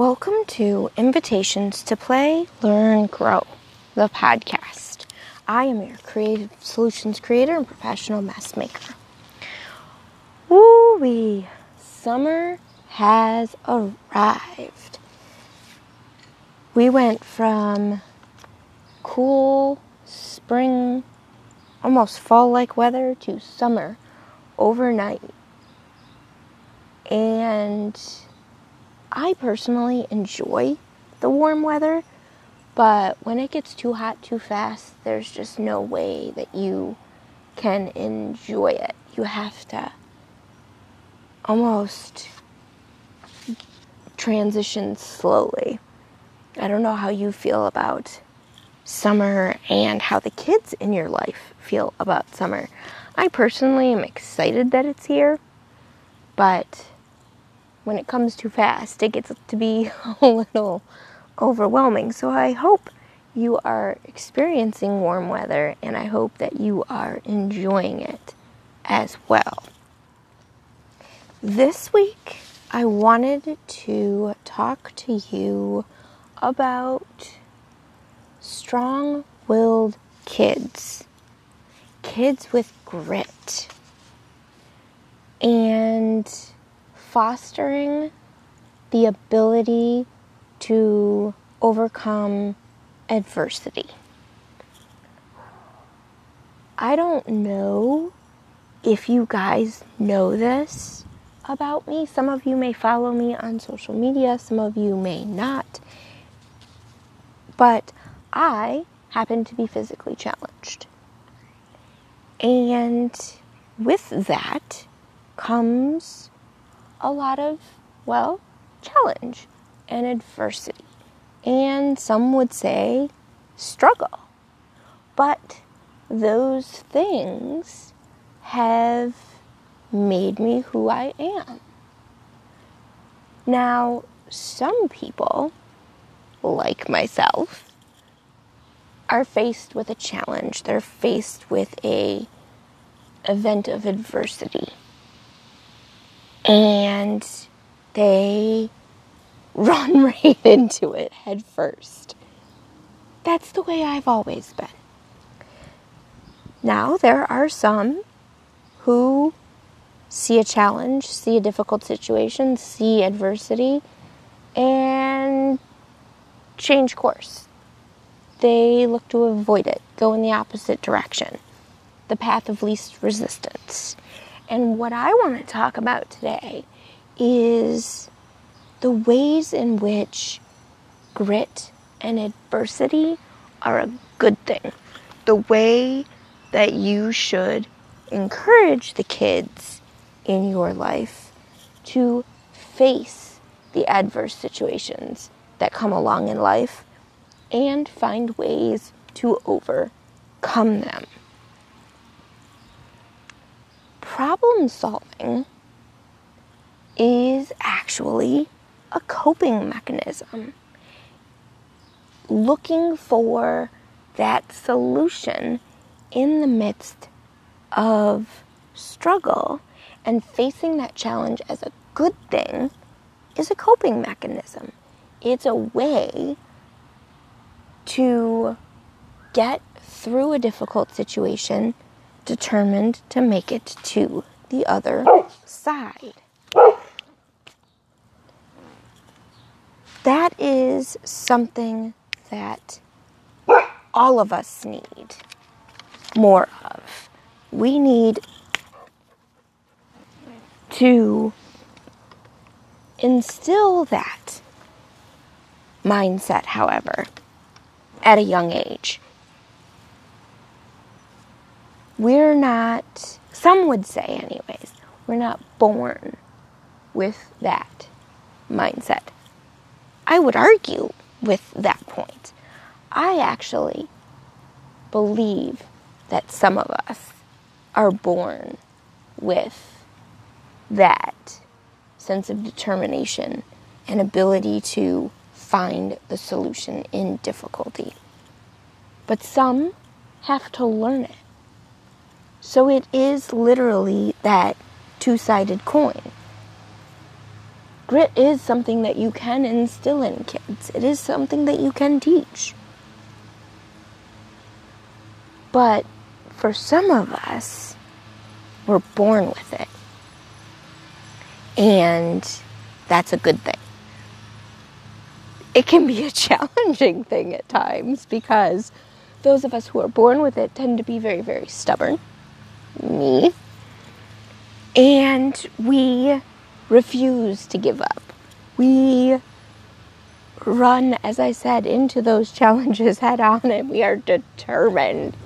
Welcome to Invitations to Play, Learn, Grow, the podcast. I am your creative solutions creator and professional mess maker. Woo wee! Summer has arrived. We went from cool spring, almost fall like weather to summer overnight. And I personally enjoy the warm weather, but when it gets too hot too fast, there's just no way that you can enjoy it. You have to almost transition slowly. I don't know how you feel about summer and how the kids in your life feel about summer. I personally am excited that it's here, but when it comes too fast, it gets to be a little overwhelming. So I hope you are experiencing warm weather and I hope that you are enjoying it as well. This week, I wanted to talk to you about strong willed kids, kids with grit, and fostering the ability to overcome adversity. I don't know if you guys know this about me. Some of you may follow me on social media, some of you may not. But I happen to be physically challenged. And with that comes a lot of, well, challenge and adversity. And some would say struggle. But those things have made me who I am. Now, some people, like myself, are faced with a challenge. They're faced with a event of adversity and they run right into it head first. That's the way I've always been. Now, there are some who see a challenge, see a difficult situation, see adversity, and change course. They look to avoid it, go in the opposite direction, the path of least resistance. And what I want to talk about today is the ways in which grit and adversity are a good thing. The way that you should encourage the kids in your life to face the adverse situations that come along in life and find ways to overcome them problem solving is actually a coping mechanism. Looking for that solution in the midst of struggle and facing that challenge as a good thing is a coping mechanism. It's a way to get through a difficult situation determined to make it to the other side. That is something that all of us need more of. We need to instill that mindset, however, at a young age we're not, some would say, anyways, we're not born with that mindset. I would argue with that point. I actually believe that some of us are born with that sense of determination and ability to find the solution in difficulty. But some have to learn it. So it is literally that two sided coin. Grit is something that you can instill in kids, it is something that you can teach. But for some of us, we're born with it. And that's a good thing. It can be a challenging thing at times because those of us who are born with it tend to be very, very stubborn. Me. And we refuse to give up. We run, as I said, into those challenges head on and we are determined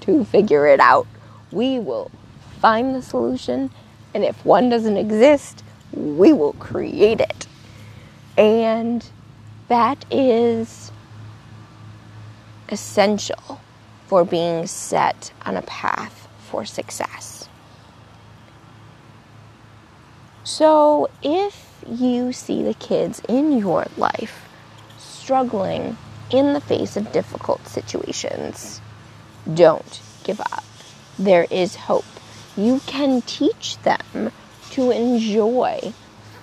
to figure it out. We will find the solution, and if one doesn't exist, we will create it. And that is essential for being set on a path for success. So, if you see the kids in your life struggling in the face of difficult situations, don't give up. There is hope. You can teach them to enjoy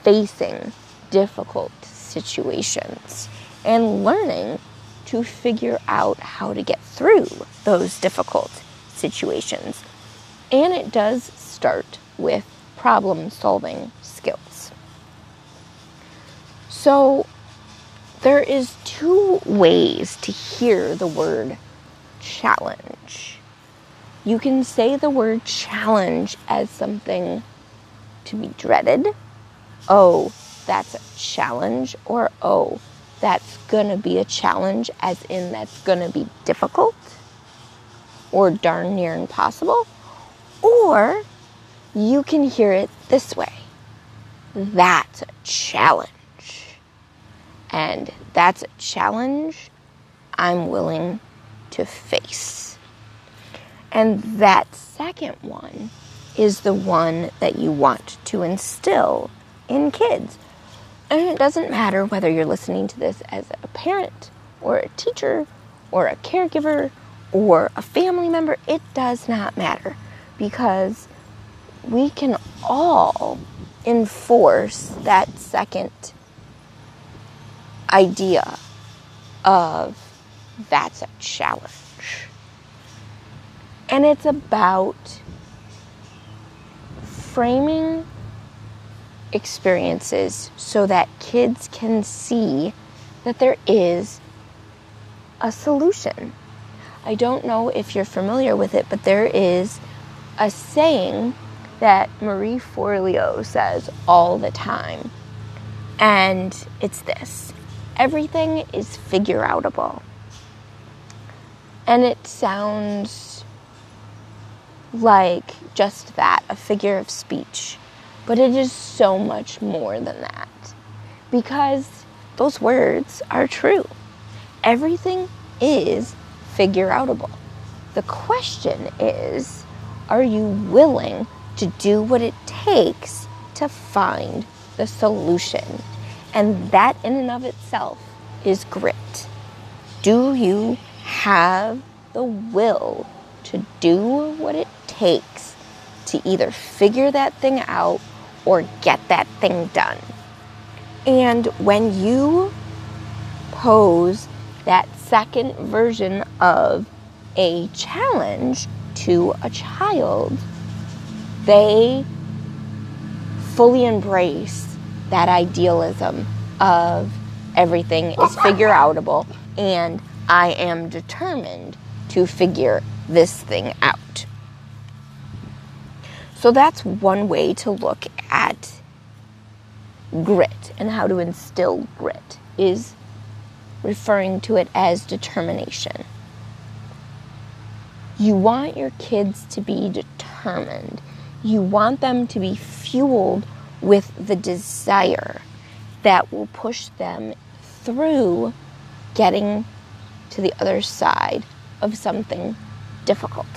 facing difficult situations and learning to figure out how to get through those difficult situations. And it does start with problem solving skills. So there is two ways to hear the word challenge. You can say the word challenge as something to be dreaded. Oh, that's a challenge. Or, oh, that's going to be a challenge, as in that's going to be difficult or darn near impossible. Or you can hear it this way that's a challenge. And that's a challenge I'm willing to face. And that second one is the one that you want to instill in kids. And it doesn't matter whether you're listening to this as a parent or a teacher or a caregiver or a family member, it does not matter because we can all enforce that second idea of that's a challenge. And it's about framing experiences so that kids can see that there is a solution. I don't know if you're familiar with it, but there is a saying that Marie Forleo says all the time. And it's this everything is figure outable. And it sounds like just that a figure of speech. But it is so much more than that. Because those words are true. Everything is figure outable. The question is are you willing to do what it takes to find the solution? And that, in and of itself, is grit. Do you have the will to do what it takes to either figure that thing out or get that thing done? And when you pose that second version of a challenge to a child, they fully embrace that idealism of everything is figure outable and I am determined to figure this thing out. So that's one way to look at grit and how to instill grit is referring to it as determination. You want your kids to be determined. You want them to be fueled with the desire that will push them through getting to the other side of something difficult.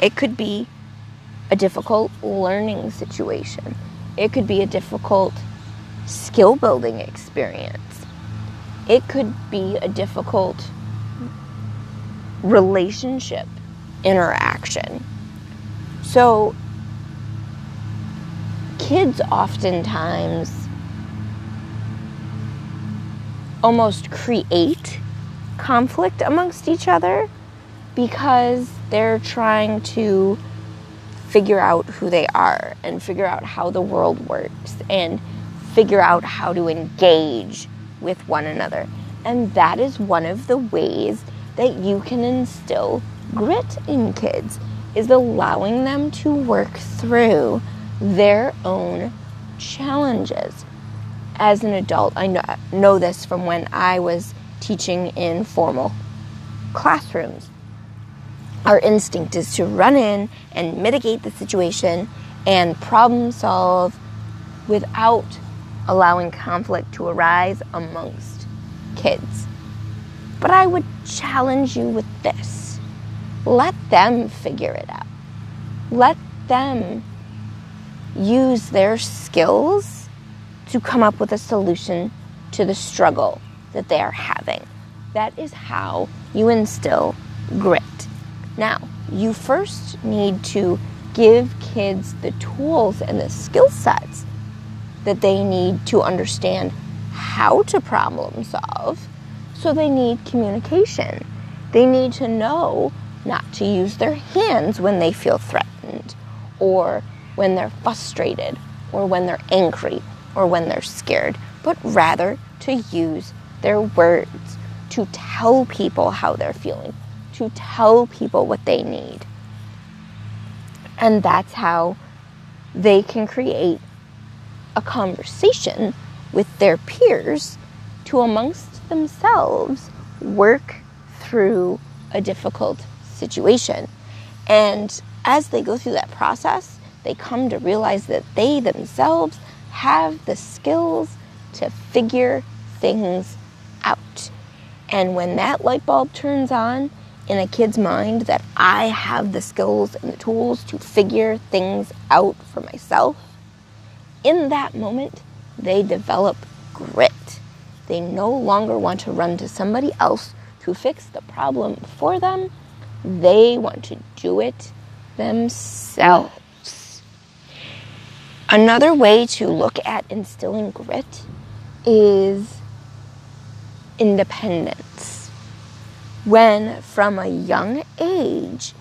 It could be a difficult learning situation, it could be a difficult skill building experience, it could be a difficult relationship interaction. So, kids oftentimes almost create conflict amongst each other because they're trying to figure out who they are and figure out how the world works and figure out how to engage with one another. And that is one of the ways that you can instill grit in kids is allowing them to work through their own challenges. As an adult, I know, know this from when I was teaching in formal classrooms. Our instinct is to run in and mitigate the situation and problem solve without allowing conflict to arise amongst kids. But I would challenge you with this let them figure it out. Let them use their skills to come up with a solution to the struggle that they are having. That is how you instill grit. Now, you first need to give kids the tools and the skill sets that they need to understand how to problem solve. So they need communication. They need to know to use their hands when they feel threatened, or when they're frustrated, or when they're angry, or when they're scared, but rather to use their words to tell people how they're feeling, to tell people what they need. And that's how they can create a conversation with their peers to, amongst themselves, work through a difficult situation. And as they go through that process, they come to realize that they themselves have the skills to figure things out. And when that light bulb turns on in a kid's mind that I have the skills and the tools to figure things out for myself, in that moment, they develop grit. They no longer want to run to somebody else to fix the problem for them. They want to do it themselves. Another way to look at instilling grit is independence. When from a young age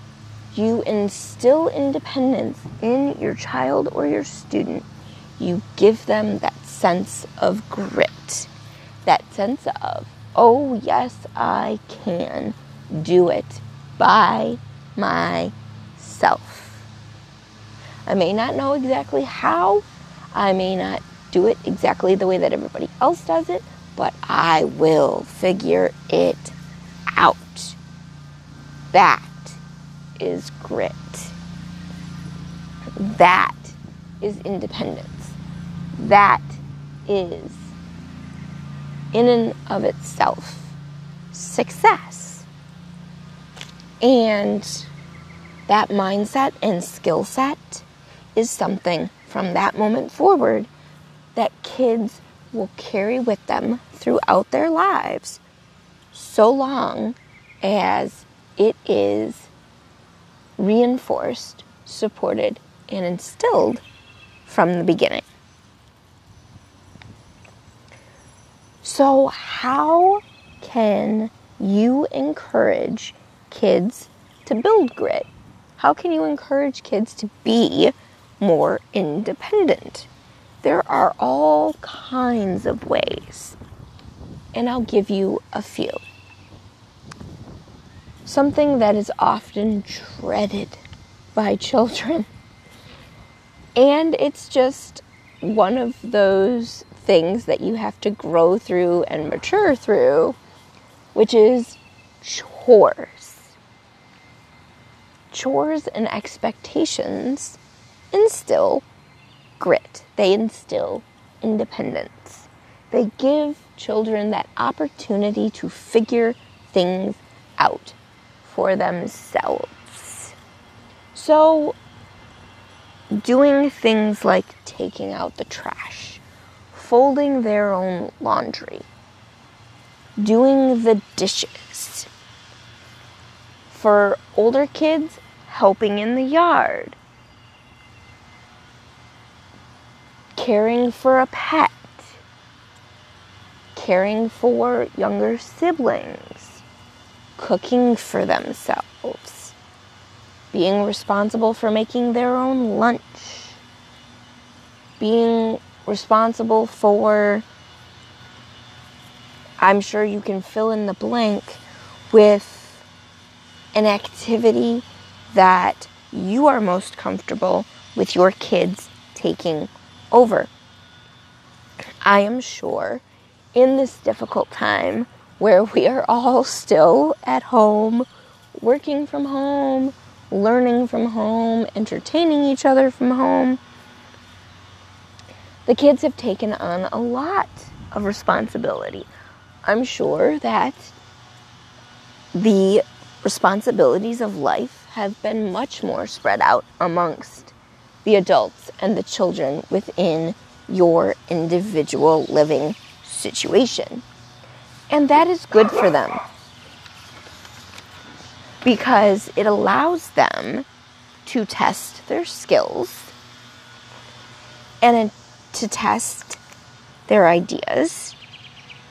you instill independence in your child or your student, you give them that sense of grit, that sense of, oh, yes, I can do it by myself. I may not know exactly how, I may not do it exactly the way that everybody else does it, but I will figure it out. That is grit. That is independence. That is, in and of itself, success. And that mindset and skill set is something from that moment forward that kids will carry with them throughout their lives so long as it is reinforced, supported, and instilled from the beginning. So, how can you encourage kids to build grit? How can you encourage kids to be more independent? There are all kinds of ways, and I'll give you a few. Something that is often dreaded by children, and it's just one of those things that you have to grow through and mature through, which is chores. Chores and expectations instill grit, they instill independence. They give children that opportunity to figure things out for themselves. So, doing things like taking out the trash, folding their own laundry, doing the dishes. For older kids, helping in the yard, caring for a pet, caring for younger siblings, cooking for themselves, being responsible for making their own lunch, being responsible for, I'm sure you can fill in the blank with an activity that you are most comfortable with your kids taking over. I am sure in this difficult time where we are all still at home, working from home, learning from home, entertaining each other from home, the kids have taken on a lot of responsibility. I'm sure that the responsibilities of life have been much more spread out amongst the adults and the children within your individual living situation. And that is good for them because it allows them to test their skills and to test their ideas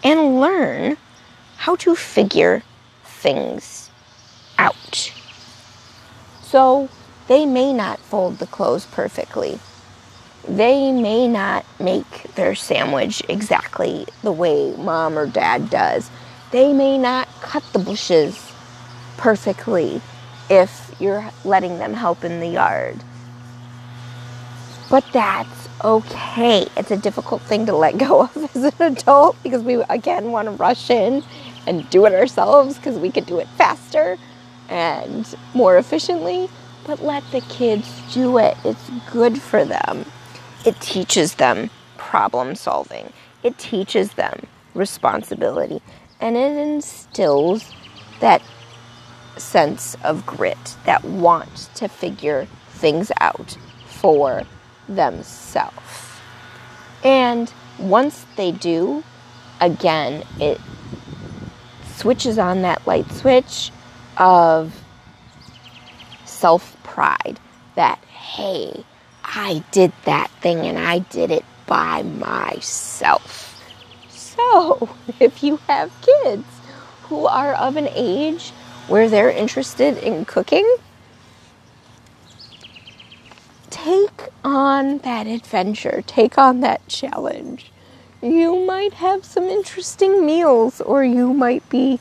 and learn how to figure things out. So they may not fold the clothes perfectly. They may not make their sandwich exactly the way mom or dad does. They may not cut the bushes perfectly if you're letting them help in the yard. But that's okay. It's a difficult thing to let go of as an adult because we, again, want to rush in and do it ourselves because we could do it faster and more efficiently. But let the kids do it. It's good for them. It teaches them problem solving, it teaches them responsibility, and it instills that sense of grit, that want to figure things out for themselves. And once they do, again, it switches on that light switch of self pride that, hey, I did that thing and I did it by myself. So, if you have kids who are of an age where they're interested in cooking, take on that adventure, take on that challenge. You might have some interesting meals, or you might be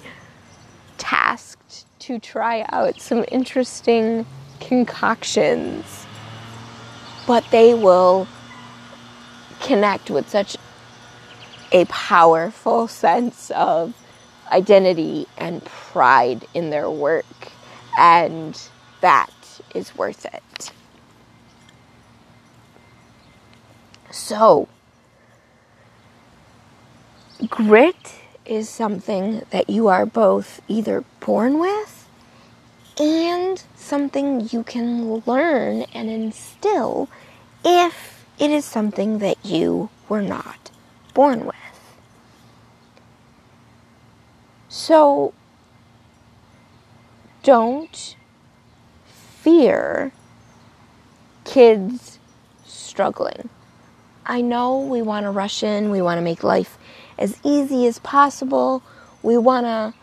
tasked to try out some interesting concoctions. But they will connect with such a powerful sense of identity and pride in their work, and that is worth it. So, grit is something that you are both either born with and something you can learn and instill if it is something that you were not born with. So don't fear kids struggling. I know we want to rush in, we want to make life as easy as possible. We want to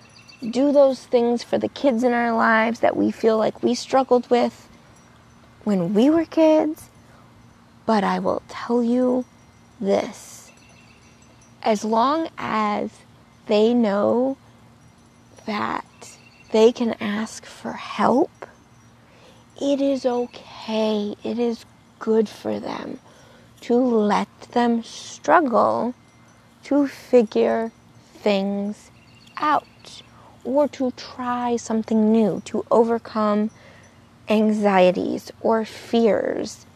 do those things for the kids in our lives that we feel like we struggled with when we were kids. But I will tell you this as long as they know that they can ask for help, it is okay. It is good for them to let them struggle to figure things out or to try something new, to overcome anxieties or fears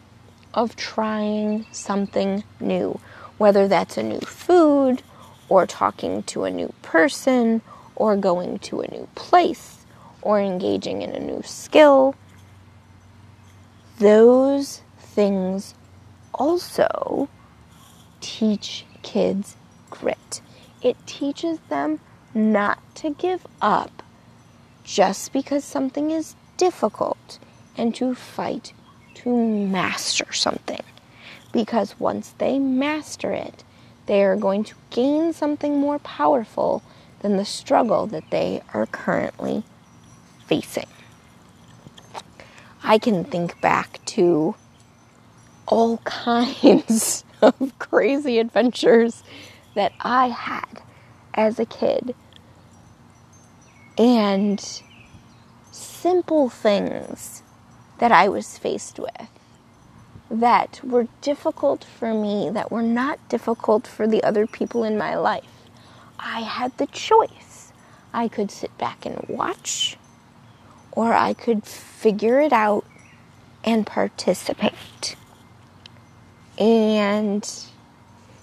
of trying something new, whether that's a new food or talking to a new person or going to a new place or engaging in a new skill. Those things also teach kids grit. It teaches them not to give up just because something is difficult and to fight to master something. Because once they master it, they are going to gain something more powerful than the struggle that they are currently facing. I can think back to all kinds of crazy adventures that I had as a kid. And simple things that I was faced with that were difficult for me, that were not difficult for the other people in my life. I had the choice. I could sit back and watch, or I could figure it out and participate. And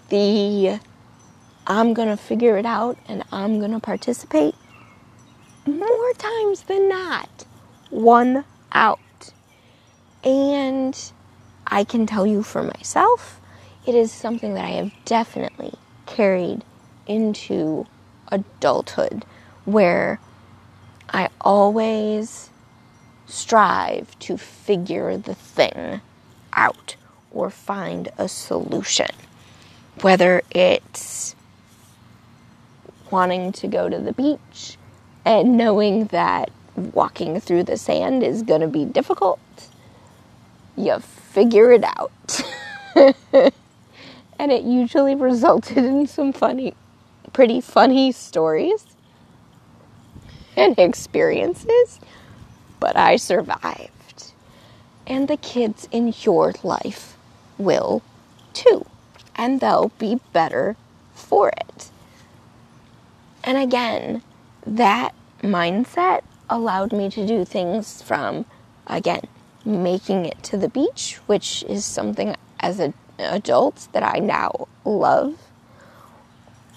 the I'm going to figure it out and I'm going to participate more times than not one out. And I can tell you for myself, it is something that I have definitely carried into adulthood where I always strive to figure the thing out or find a solution. Whether it's wanting to go to the beach and knowing that walking through the sand is going to be difficult, you figure it out. and it usually resulted in some funny, pretty funny stories and experiences, but I survived. And the kids in your life will too, and they'll be better for it. And again, that mindset allowed me to do things from, again, making it to the beach, which is something as an adult that I now love,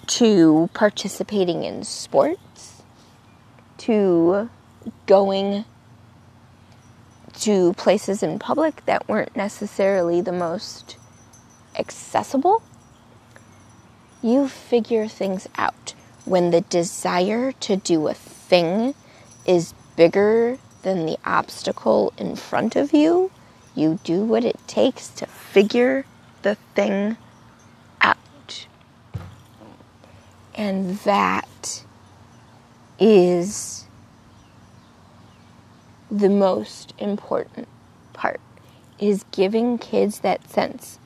to participating in sports, to going to places in public that weren't necessarily the most accessible. You figure things out when the desire to do a thing is bigger than the obstacle in front of you, you do what it takes to figure the thing out. And that is the most important part is giving kids that sense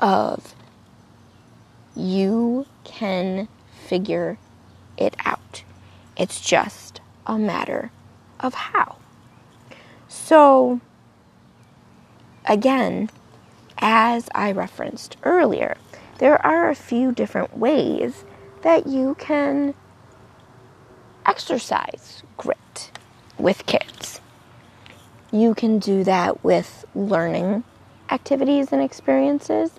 of you can figure it out. It's just a matter of how. So, again, as I referenced earlier, there are a few different ways that you can exercise grit with kids. You can do that with learning activities and experiences.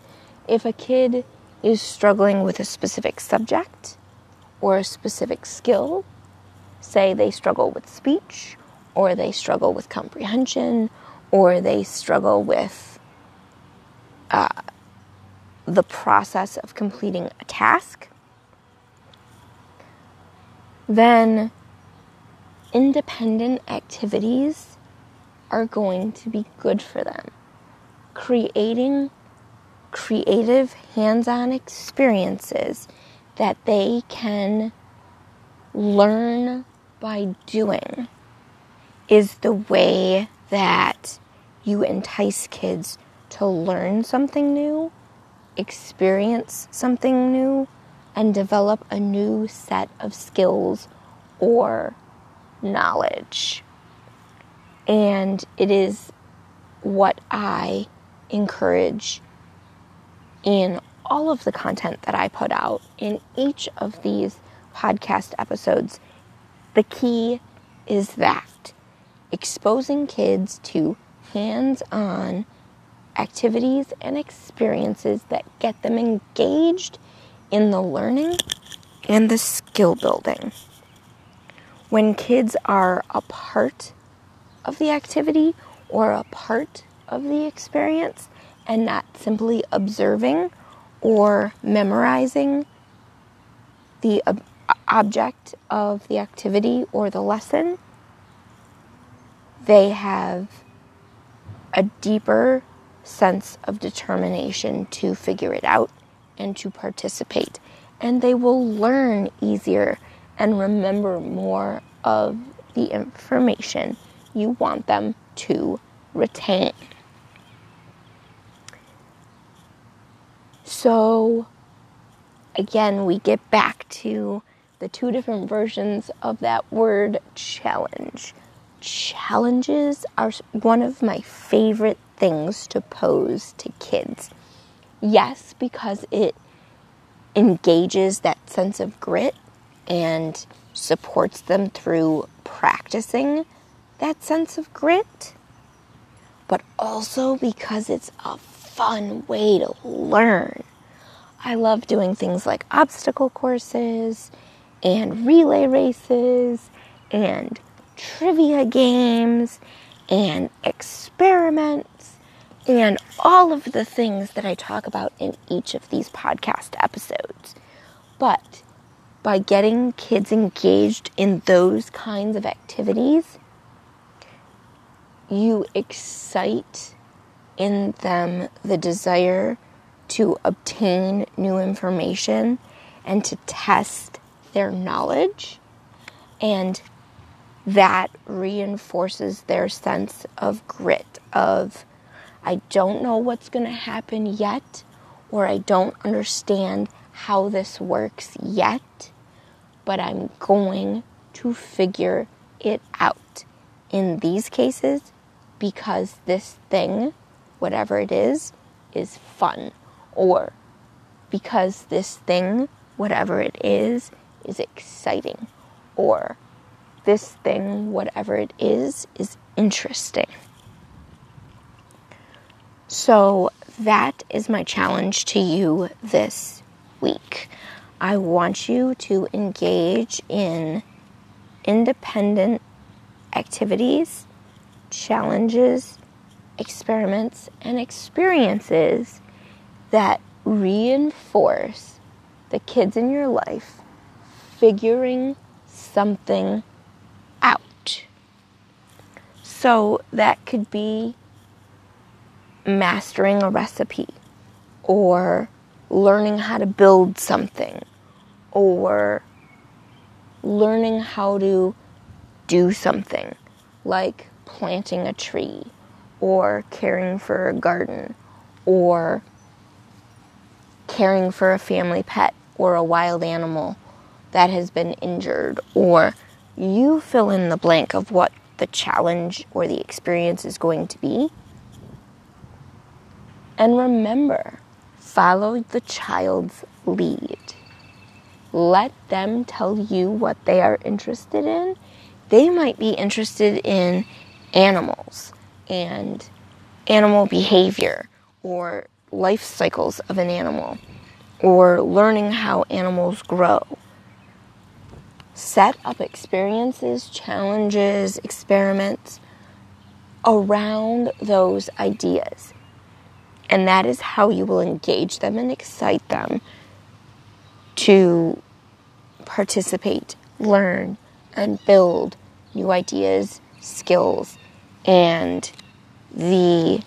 If a kid is struggling with a specific subject, or a specific skill. Say they struggle with speech, or they struggle with comprehension, or they struggle with uh, the process of completing a task, then independent activities are going to be good for them. Creating creative hands on experiences that they can learn by doing is the way that you entice kids to learn something new, experience something new, and develop a new set of skills or knowledge. And it is what I encourage in all of the content that I put out in each of these podcast episodes, the key is that exposing kids to hands on activities and experiences that get them engaged in the learning and the skill building. When kids are a part of the activity or a part of the experience and not simply observing or memorizing the ob- object of the activity or the lesson, they have a deeper sense of determination to figure it out and to participate. And they will learn easier and remember more of the information you want them to retain. So, again, we get back to the two different versions of that word challenge. Challenges are one of my favorite things to pose to kids. Yes, because it engages that sense of grit and supports them through practicing that sense of grit, but also because it's a fun way to learn. I love doing things like obstacle courses and relay races and trivia games and experiments and all of the things that I talk about in each of these podcast episodes. But by getting kids engaged in those kinds of activities, you excite in them the desire to obtain new information and to test their knowledge. And that reinforces their sense of grit of I don't know what's going to happen yet or I don't understand how this works yet but I'm going to figure it out. In these cases, because this thing, whatever it is, is fun. Or because this thing, whatever it is, is exciting. Or this thing, whatever it is, is interesting. So that is my challenge to you this week. I want you to engage in independent activities, challenges, experiments, and experiences that reinforce the kids in your life figuring something out. So that could be mastering a recipe or learning how to build something or learning how to do something like planting a tree or caring for a garden or caring for a family pet or a wild animal that has been injured or you fill in the blank of what the challenge or the experience is going to be. And remember, Follow the child's lead. Let them tell you what they are interested in. They might be interested in animals and animal behavior or life cycles of an animal or learning how animals grow. Set up experiences, challenges, experiments around those ideas. And that is how you will engage them and excite them to participate, learn, and build new ideas, skills, and the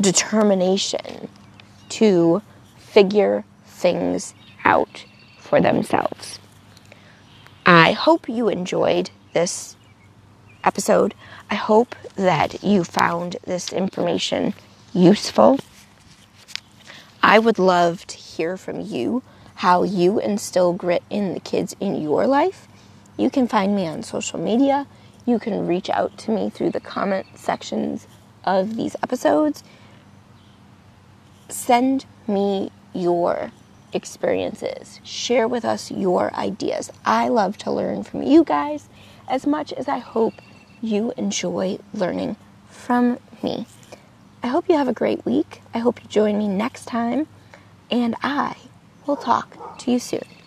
determination to figure things out for themselves. I hope you enjoyed this episode. I hope that you found this information useful. I would love to hear from you how you instill grit in the kids in your life. You can find me on social media. You can reach out to me through the comment sections of these episodes. Send me your experiences. Share with us your ideas. I love to learn from you guys as much as I hope you enjoy learning from me. I hope you have a great week. I hope you join me next time, and I will talk to you soon.